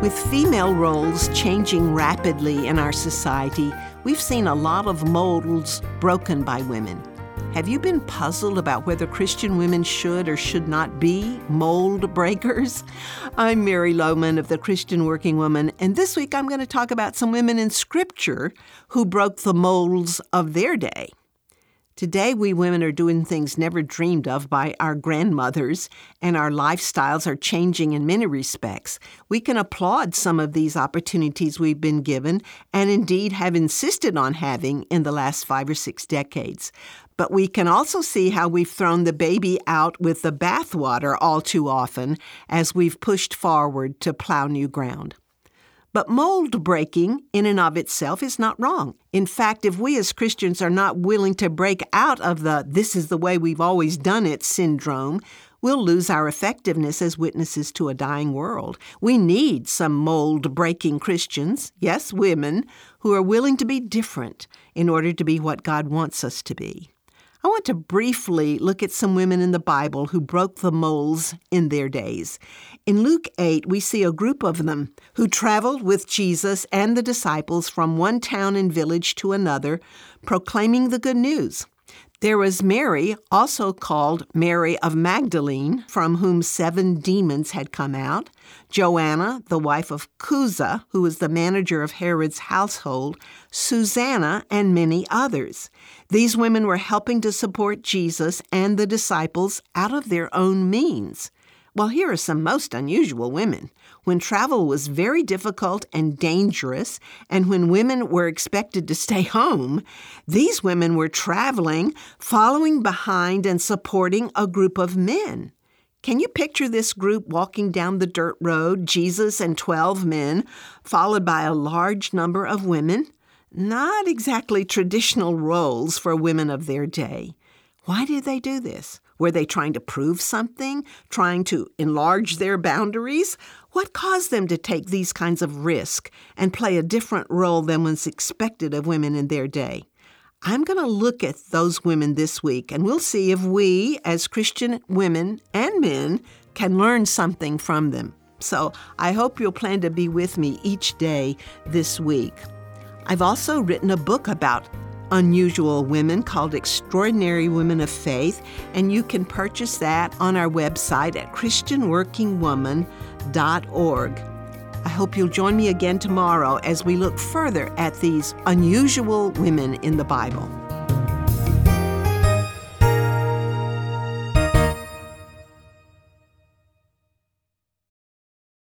With female roles changing rapidly in our society, we've seen a lot of molds broken by women. Have you been puzzled about whether Christian women should or should not be mold breakers? I'm Mary Lowman of the Christian Working Woman, and this week I'm going to talk about some women in Scripture who broke the molds of their day. Today, we women are doing things never dreamed of by our grandmothers, and our lifestyles are changing in many respects. We can applaud some of these opportunities we've been given, and indeed have insisted on having in the last five or six decades. But we can also see how we've thrown the baby out with the bathwater all too often as we've pushed forward to plow new ground. But mold breaking in and of itself is not wrong. In fact, if we as Christians are not willing to break out of the this is the way we've always done it syndrome, we'll lose our effectiveness as witnesses to a dying world. We need some mold breaking Christians, yes, women, who are willing to be different in order to be what God wants us to be. I want to briefly look at some women in the Bible who broke the molds in their days. In Luke 8, we see a group of them who traveled with Jesus and the disciples from one town and village to another, proclaiming the good news. There was Mary, also called Mary of Magdalene, from whom seven demons had come out, Joanna, the wife of Chuza, who was the manager of Herod's household, Susanna, and many others. These women were helping to support Jesus and the disciples out of their own means. Well, here are some most unusual women. When travel was very difficult and dangerous, and when women were expected to stay home, these women were traveling, following behind and supporting a group of men. Can you picture this group walking down the dirt road, Jesus and 12 men, followed by a large number of women? Not exactly traditional roles for women of their day. Why did they do this? Were they trying to prove something? Trying to enlarge their boundaries? What caused them to take these kinds of risks and play a different role than was expected of women in their day? I'm going to look at those women this week and we'll see if we, as Christian women and men, can learn something from them. So I hope you'll plan to be with me each day this week. I've also written a book about unusual women called Extraordinary Women of Faith, and you can purchase that on our website at ChristianWorkingWoman.org. I hope you'll join me again tomorrow as we look further at these unusual women in the Bible.